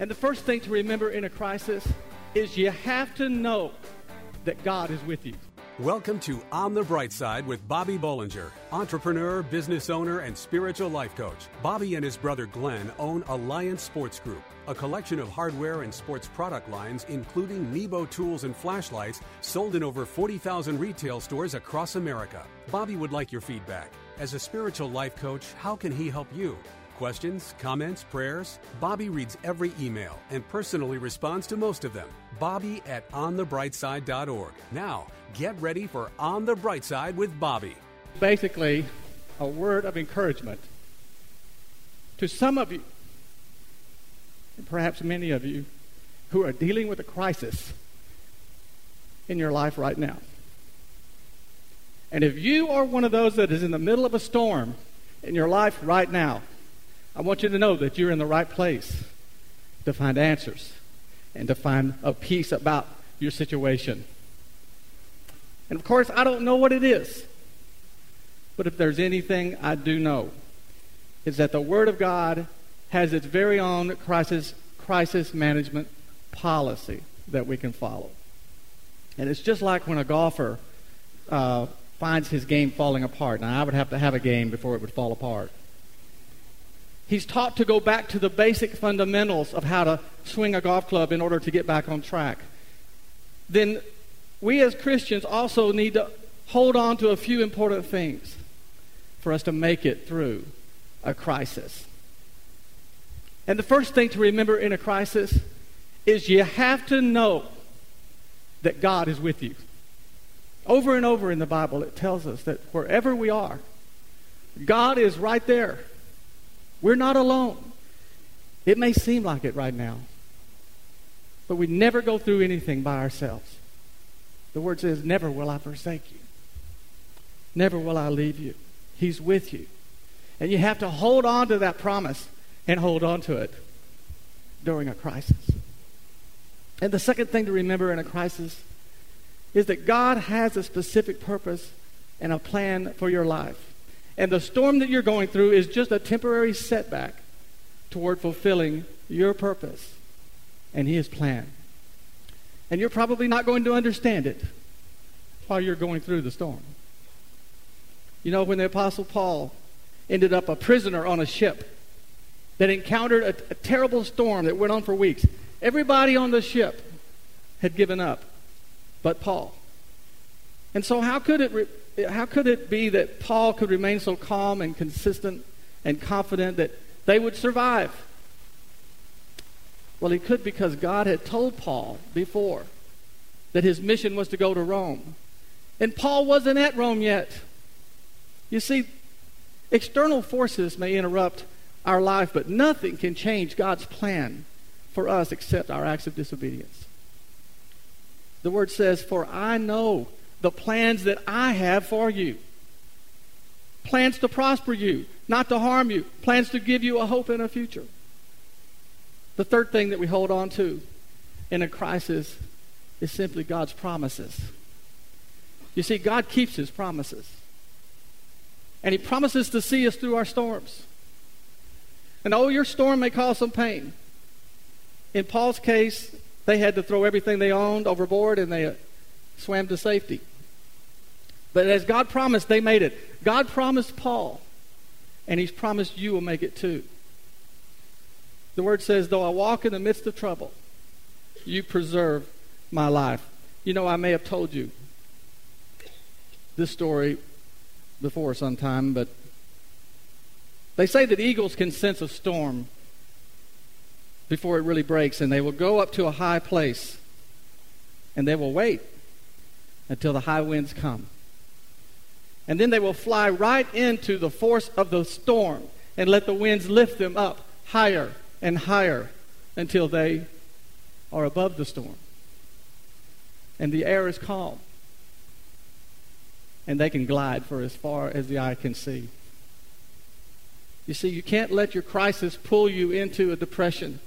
And the first thing to remember in a crisis is you have to know that God is with you. Welcome to On the Bright Side with Bobby Bollinger, entrepreneur, business owner, and spiritual life coach. Bobby and his brother Glenn own Alliance Sports Group, a collection of hardware and sports product lines, including Nebo tools and flashlights, sold in over 40,000 retail stores across America. Bobby would like your feedback. As a spiritual life coach, how can he help you? Questions, comments, prayers? Bobby reads every email and personally responds to most of them. Bobby at onthebrightside.org. Now, get ready for On the Bright Side with Bobby. Basically, a word of encouragement to some of you, and perhaps many of you, who are dealing with a crisis in your life right now. And if you are one of those that is in the middle of a storm in your life right now, I want you to know that you're in the right place to find answers and to find a peace about your situation. And of course, I don't know what it is. But if there's anything I do know, is that the Word of God has its very own crisis, crisis management policy that we can follow. And it's just like when a golfer uh, finds his game falling apart. Now, I would have to have a game before it would fall apart. He's taught to go back to the basic fundamentals of how to swing a golf club in order to get back on track. Then we as Christians also need to hold on to a few important things for us to make it through a crisis. And the first thing to remember in a crisis is you have to know that God is with you. Over and over in the Bible, it tells us that wherever we are, God is right there we're not alone. It may seem like it right now, but we never go through anything by ourselves. The word says, Never will I forsake you. Never will I leave you. He's with you. And you have to hold on to that promise and hold on to it during a crisis. And the second thing to remember in a crisis is that God has a specific purpose and a plan for your life. And the storm that you're going through is just a temporary setback toward fulfilling your purpose and His plan. And you're probably not going to understand it while you're going through the storm. You know, when the Apostle Paul ended up a prisoner on a ship that encountered a, a terrible storm that went on for weeks, everybody on the ship had given up but Paul. And so, how could it re- how could it be that Paul could remain so calm and consistent and confident that they would survive? Well, he could because God had told Paul before that his mission was to go to Rome. And Paul wasn't at Rome yet. You see, external forces may interrupt our life, but nothing can change God's plan for us except our acts of disobedience. The word says, For I know the plans that I have for you. Plans to prosper you, not to harm you, plans to give you a hope and a future. The third thing that we hold on to in a crisis is simply God's promises. You see, God keeps his promises. And he promises to see us through our storms. And oh, your storm may cause some pain. In Paul's case, they had to throw everything they owned overboard and they swam to safety. But as God promised, they made it. God promised Paul, and he's promised you will make it too. The word says, Though I walk in the midst of trouble, you preserve my life. You know, I may have told you this story before sometime, but they say that eagles can sense a storm before it really breaks, and they will go up to a high place and they will wait until the high winds come and then they will fly right into the force of the storm and let the winds lift them up higher and higher until they are above the storm. And the air is calm. And they can glide for as far as the eye can see. You see, you can't let your crisis pull you into a depression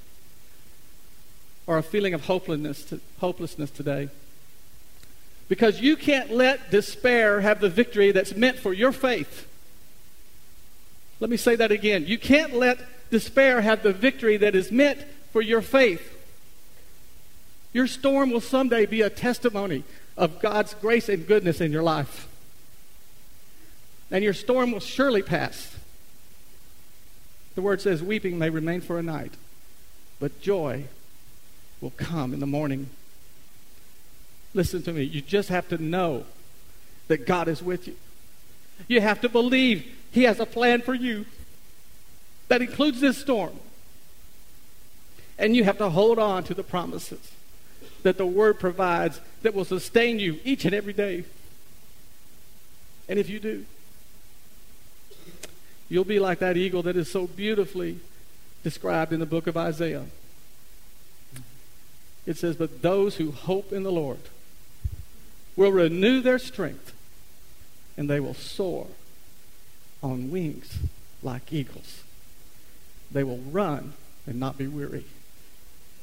or a feeling of hopelessness, hopelessness today. Because you can't let despair have the victory that's meant for your faith. Let me say that again. You can't let despair have the victory that is meant for your faith. Your storm will someday be a testimony of God's grace and goodness in your life. And your storm will surely pass. The word says, Weeping may remain for a night, but joy will come in the morning. Listen to me. You just have to know that God is with you. You have to believe He has a plan for you that includes this storm. And you have to hold on to the promises that the Word provides that will sustain you each and every day. And if you do, you'll be like that eagle that is so beautifully described in the book of Isaiah. It says, But those who hope in the Lord will renew their strength, and they will soar on wings like eagles. They will run and not be weary.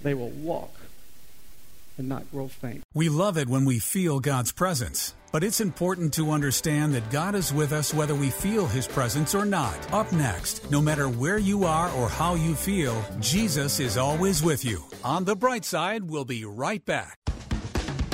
They will walk and not grow faint. We love it when we feel God's presence. But it's important to understand that God is with us whether we feel His presence or not. Up next, no matter where you are or how you feel, Jesus is always with you. On the bright side, we'll be right back.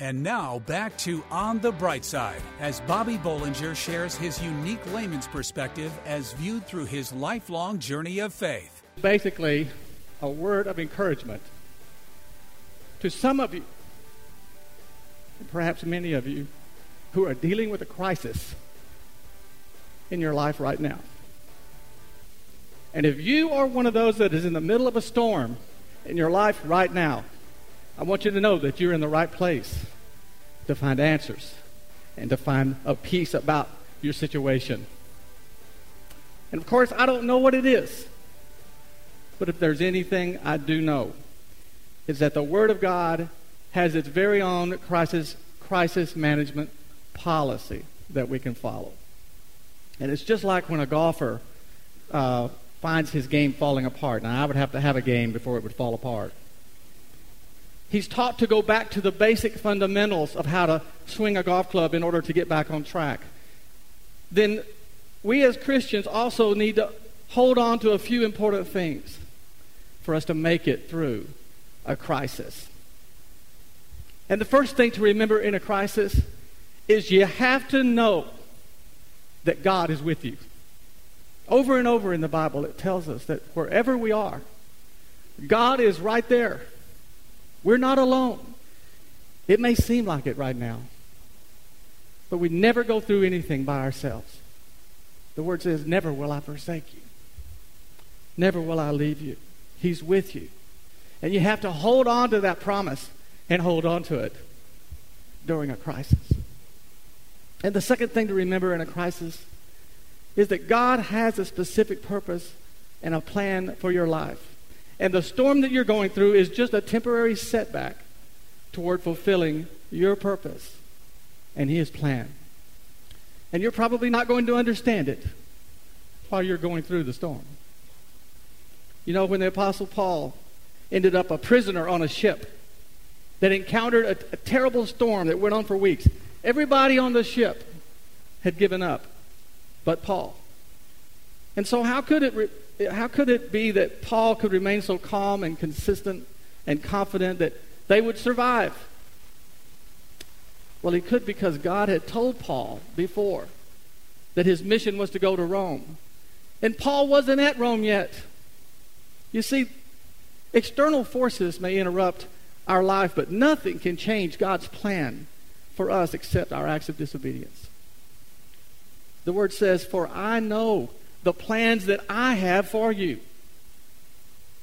And now back to On the Bright Side as Bobby Bollinger shares his unique layman's perspective as viewed through his lifelong journey of faith. Basically, a word of encouragement to some of you, perhaps many of you, who are dealing with a crisis in your life right now. And if you are one of those that is in the middle of a storm in your life right now, I want you to know that you're in the right place to find answers and to find a peace about your situation. And of course, I don't know what it is. But if there's anything I do know, is that the Word of God has its very own crisis, crisis management policy that we can follow. And it's just like when a golfer uh, finds his game falling apart. Now, I would have to have a game before it would fall apart. He's taught to go back to the basic fundamentals of how to swing a golf club in order to get back on track. Then we as Christians also need to hold on to a few important things for us to make it through a crisis. And the first thing to remember in a crisis is you have to know that God is with you. Over and over in the Bible, it tells us that wherever we are, God is right there we're not alone. It may seem like it right now, but we never go through anything by ourselves. The word says, Never will I forsake you. Never will I leave you. He's with you. And you have to hold on to that promise and hold on to it during a crisis. And the second thing to remember in a crisis is that God has a specific purpose and a plan for your life. And the storm that you're going through is just a temporary setback toward fulfilling your purpose and His plan. And you're probably not going to understand it while you're going through the storm. You know, when the Apostle Paul ended up a prisoner on a ship that encountered a, a terrible storm that went on for weeks, everybody on the ship had given up but Paul. And so, how could it? Re- how could it be that Paul could remain so calm and consistent and confident that they would survive? Well, he could because God had told Paul before that his mission was to go to Rome. And Paul wasn't at Rome yet. You see, external forces may interrupt our life, but nothing can change God's plan for us except our acts of disobedience. The word says, For I know the plans that I have for you.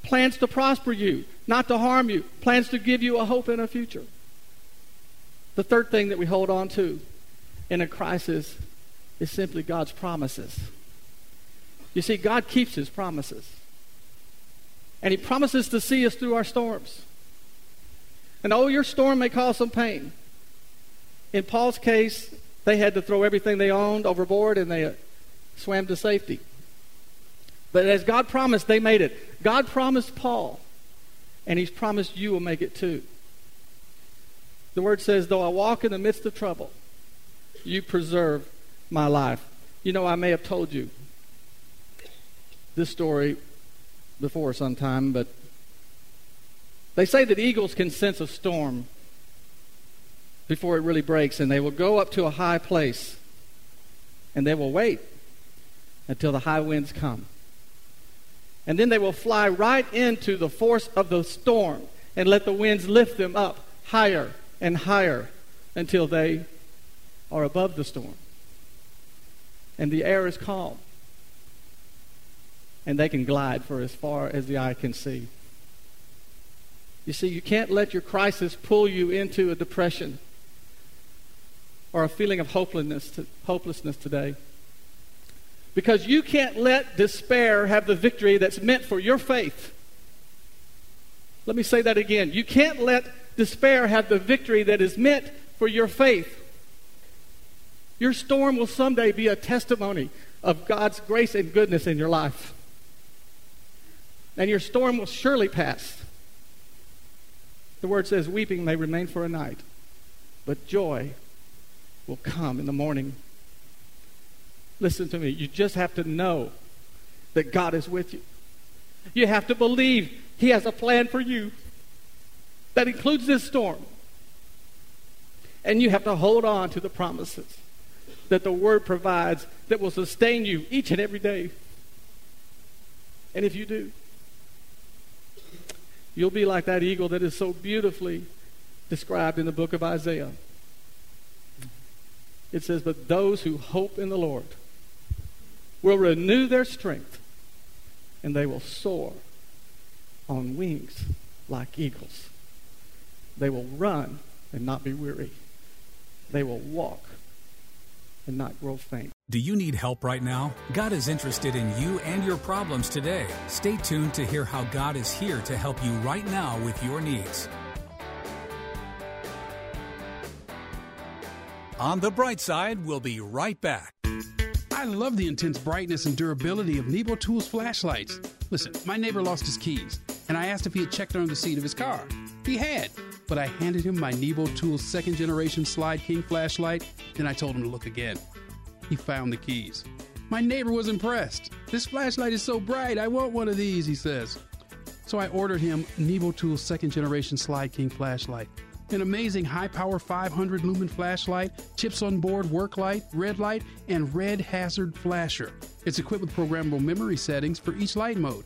Plans to prosper you, not to harm you. Plans to give you a hope and a future. The third thing that we hold on to in a crisis is simply God's promises. You see, God keeps his promises. And he promises to see us through our storms. And oh, your storm may cause some pain. In Paul's case, they had to throw everything they owned overboard and they swam to safety. But as God promised, they made it. God promised Paul, and he's promised you will make it too. The word says, Though I walk in the midst of trouble, you preserve my life. You know, I may have told you this story before sometime, but they say that eagles can sense a storm before it really breaks, and they will go up to a high place and they will wait until the high winds come. And then they will fly right into the force of the storm and let the winds lift them up higher and higher until they are above the storm. And the air is calm. And they can glide for as far as the eye can see. You see, you can't let your crisis pull you into a depression or a feeling of hopelessness, hopelessness today. Because you can't let despair have the victory that's meant for your faith. Let me say that again. You can't let despair have the victory that is meant for your faith. Your storm will someday be a testimony of God's grace and goodness in your life. And your storm will surely pass. The word says, Weeping may remain for a night, but joy will come in the morning. Listen to me. You just have to know that God is with you. You have to believe He has a plan for you that includes this storm. And you have to hold on to the promises that the Word provides that will sustain you each and every day. And if you do, you'll be like that eagle that is so beautifully described in the book of Isaiah. It says, But those who hope in the Lord will renew their strength, and they will soar on wings like eagles. They will run and not be weary. They will walk and not grow faint. Do you need help right now? God is interested in you and your problems today. Stay tuned to hear how God is here to help you right now with your needs. On the bright side, we'll be right back. I love the intense brightness and durability of Nebo Tools flashlights. Listen, my neighbor lost his keys, and I asked if he had checked under the seat of his car. He had, but I handed him my Nebo Tools second generation Slyde King flashlight, then I told him to look again. He found the keys. My neighbor was impressed. This flashlight is so bright, I want one of these, he says. So I ordered him Nebo Tools second generation Slyde King flashlight. An amazing high power 500 lumen flashlight, chips on board work light, red light, and red hazard flasher. It's equipped with programmable memory settings for each light mode,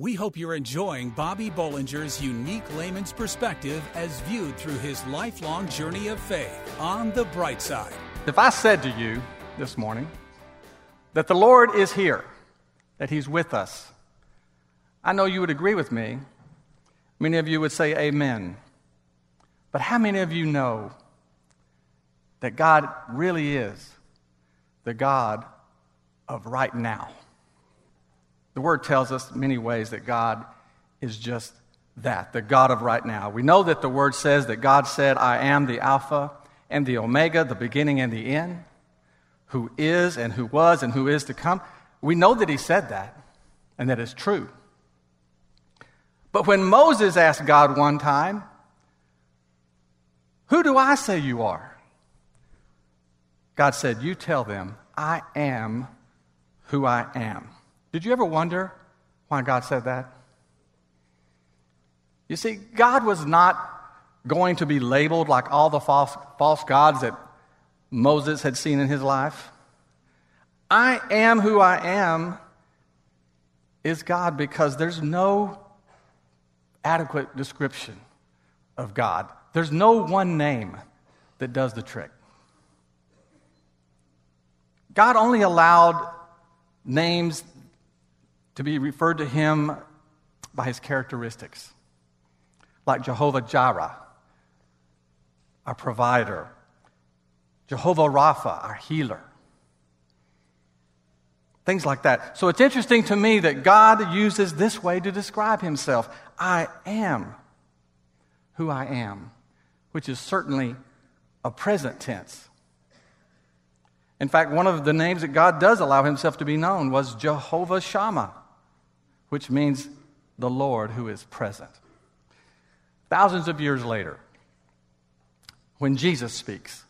We hope you're enjoying Bobby Bollinger's unique layman's perspective as viewed through his lifelong journey of faith on the bright side. If I said to you this morning that the Lord is here, that He's with us, I know you would agree with me. Many of you would say amen. But how many of you know that God really is the God of right now? The word tells us many ways that God is just that, the God of right now. We know that the word says that God said, I am the Alpha and the Omega, the beginning and the end, who is and who was and who is to come. We know that he said that, and that is true. But when Moses asked God one time, Who do I say you are? God said, You tell them, I am who I am. Did you ever wonder why God said that? You see, God was not going to be labeled like all the false, false gods that Moses had seen in his life. I am who I am is God because there's no adequate description of God. There's no one name that does the trick. God only allowed names to be referred to him by his characteristics, like Jehovah Jireh, our provider, Jehovah Rapha, our healer. Things like that. So it's interesting to me that God uses this way to describe himself I am who I am, which is certainly a present tense. In fact, one of the names that God does allow himself to be known was Jehovah Shammah, which means the Lord who is present. Thousands of years later, when Jesus speaks,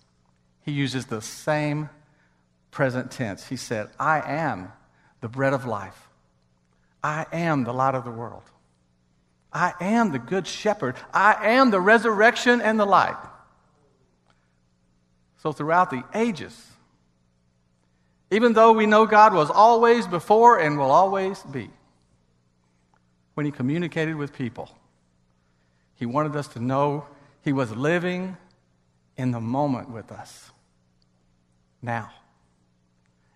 he uses the same present tense. He said, I am the bread of life. I am the light of the world. I am the good shepherd. I am the resurrection and the light. So, throughout the ages, even though we know God was always before and will always be, when He communicated with people, He wanted us to know He was living in the moment with us now.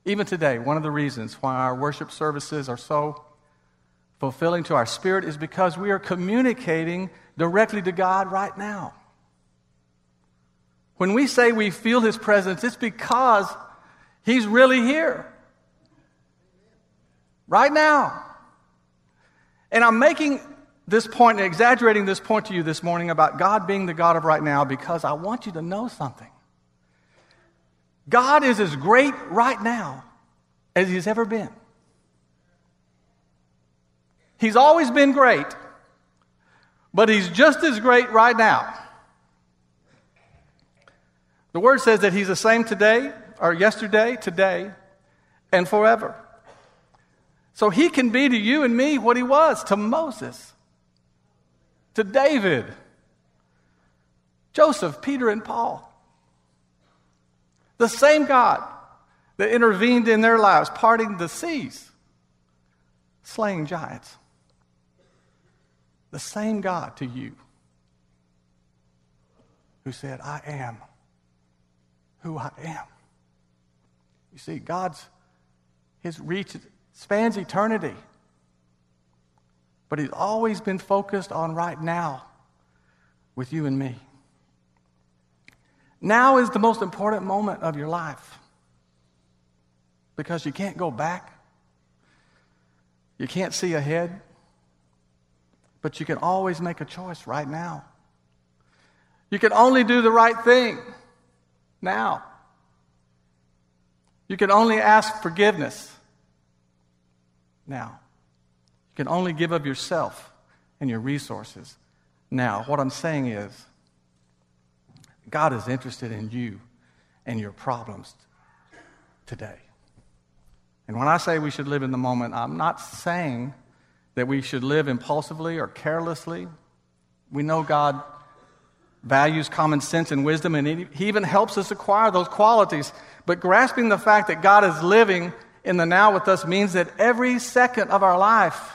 Even today, one of the reasons why our worship services are so fulfilling to our spirit is because we are communicating directly to God right now. When we say we feel His presence, it's because He's really here. Right now. And I'm making this point and exaggerating this point to you this morning about God being the God of right now because I want you to know something. God is as great right now as He's ever been. He's always been great, but He's just as great right now. The Word says that He's the same today, or yesterday, today, and forever. So He can be to you and me what He was to Moses, to David, Joseph, Peter, and Paul. The same God that intervened in their lives, parting the seas, slaying giants. The same God to you who said, I am who I am. You see, God's, his reach spans eternity. But he's always been focused on right now with you and me. Now is the most important moment of your life because you can't go back. You can't see ahead. But you can always make a choice right now. You can only do the right thing now. You can only ask forgiveness now. You can only give of yourself and your resources now. What I'm saying is, God is interested in you and your problems today. And when I say we should live in the moment, I'm not saying that we should live impulsively or carelessly. We know God values common sense and wisdom, and He even helps us acquire those qualities. But grasping the fact that God is living in the now with us means that every second of our life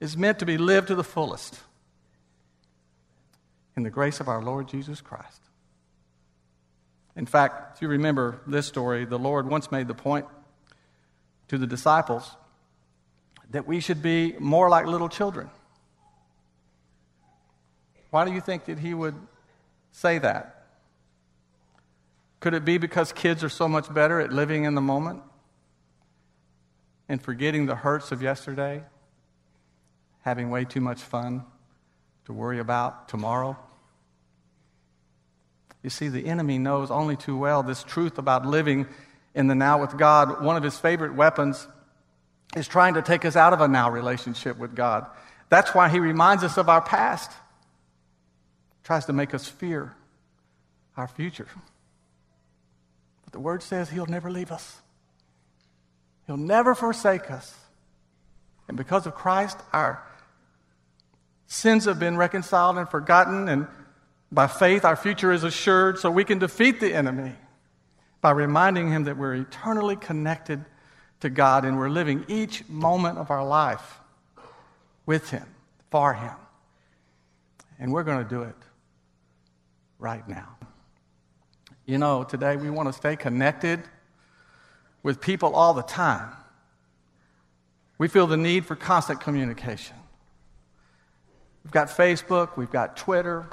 is meant to be lived to the fullest in the grace of our Lord Jesus Christ. In fact, if you remember this story, the Lord once made the point to the disciples that we should be more like little children. Why do you think that he would say that? Could it be because kids are so much better at living in the moment and forgetting the hurts of yesterday, having way too much fun to worry about tomorrow? You see, the enemy knows only too well this truth about living in the now with God. One of his favorite weapons is trying to take us out of a now relationship with God. That's why he reminds us of our past, tries to make us fear our future. But the Word says He'll never leave us, He'll never forsake us. And because of Christ, our sins have been reconciled and forgotten, and by faith, our future is assured, so we can defeat the enemy by reminding him that we're eternally connected to God and we're living each moment of our life with Him, for Him. And we're going to do it right now. You know, today we want to stay connected with people all the time. We feel the need for constant communication. We've got Facebook, we've got Twitter,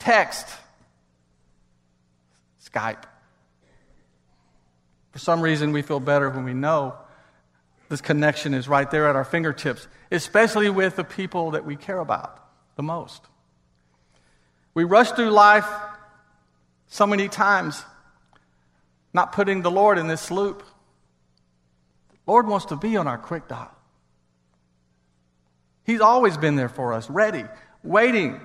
text, Skype. For some reason, we feel better when we know this connection is right there at our fingertips, especially with the people that we care about the most. We rush through life so many times, not putting the Lord in this loop. The Lord wants to be on our quick dial. He's always been there for us, ready, waiting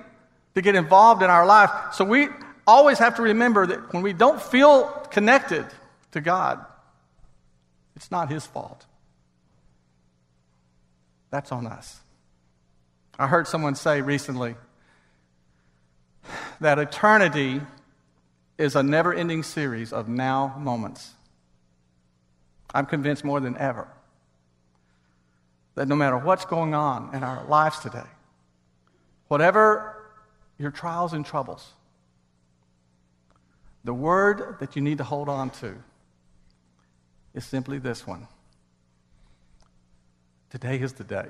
to get involved in our life. So we always have to remember that when we don't feel connected to God, it's not His fault. That's on us. I heard someone say recently that eternity is a never ending series of now moments. I'm convinced more than ever that no matter what's going on in our lives today, whatever your trials and troubles, the word that you need to hold on to is simply this one Today is the day.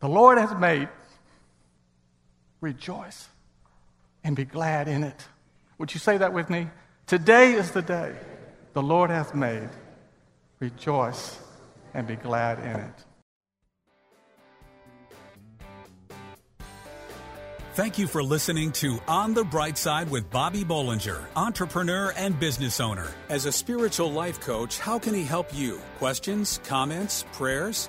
The Lord has made. Rejoice and be glad in it. Would you say that with me? Today is the day the Lord hath made. Rejoice and be glad in it. Thank you for listening to On the Bright Side with Bobby Bollinger, entrepreneur and business owner. As a spiritual life coach, how can he help you? Questions, comments, prayers?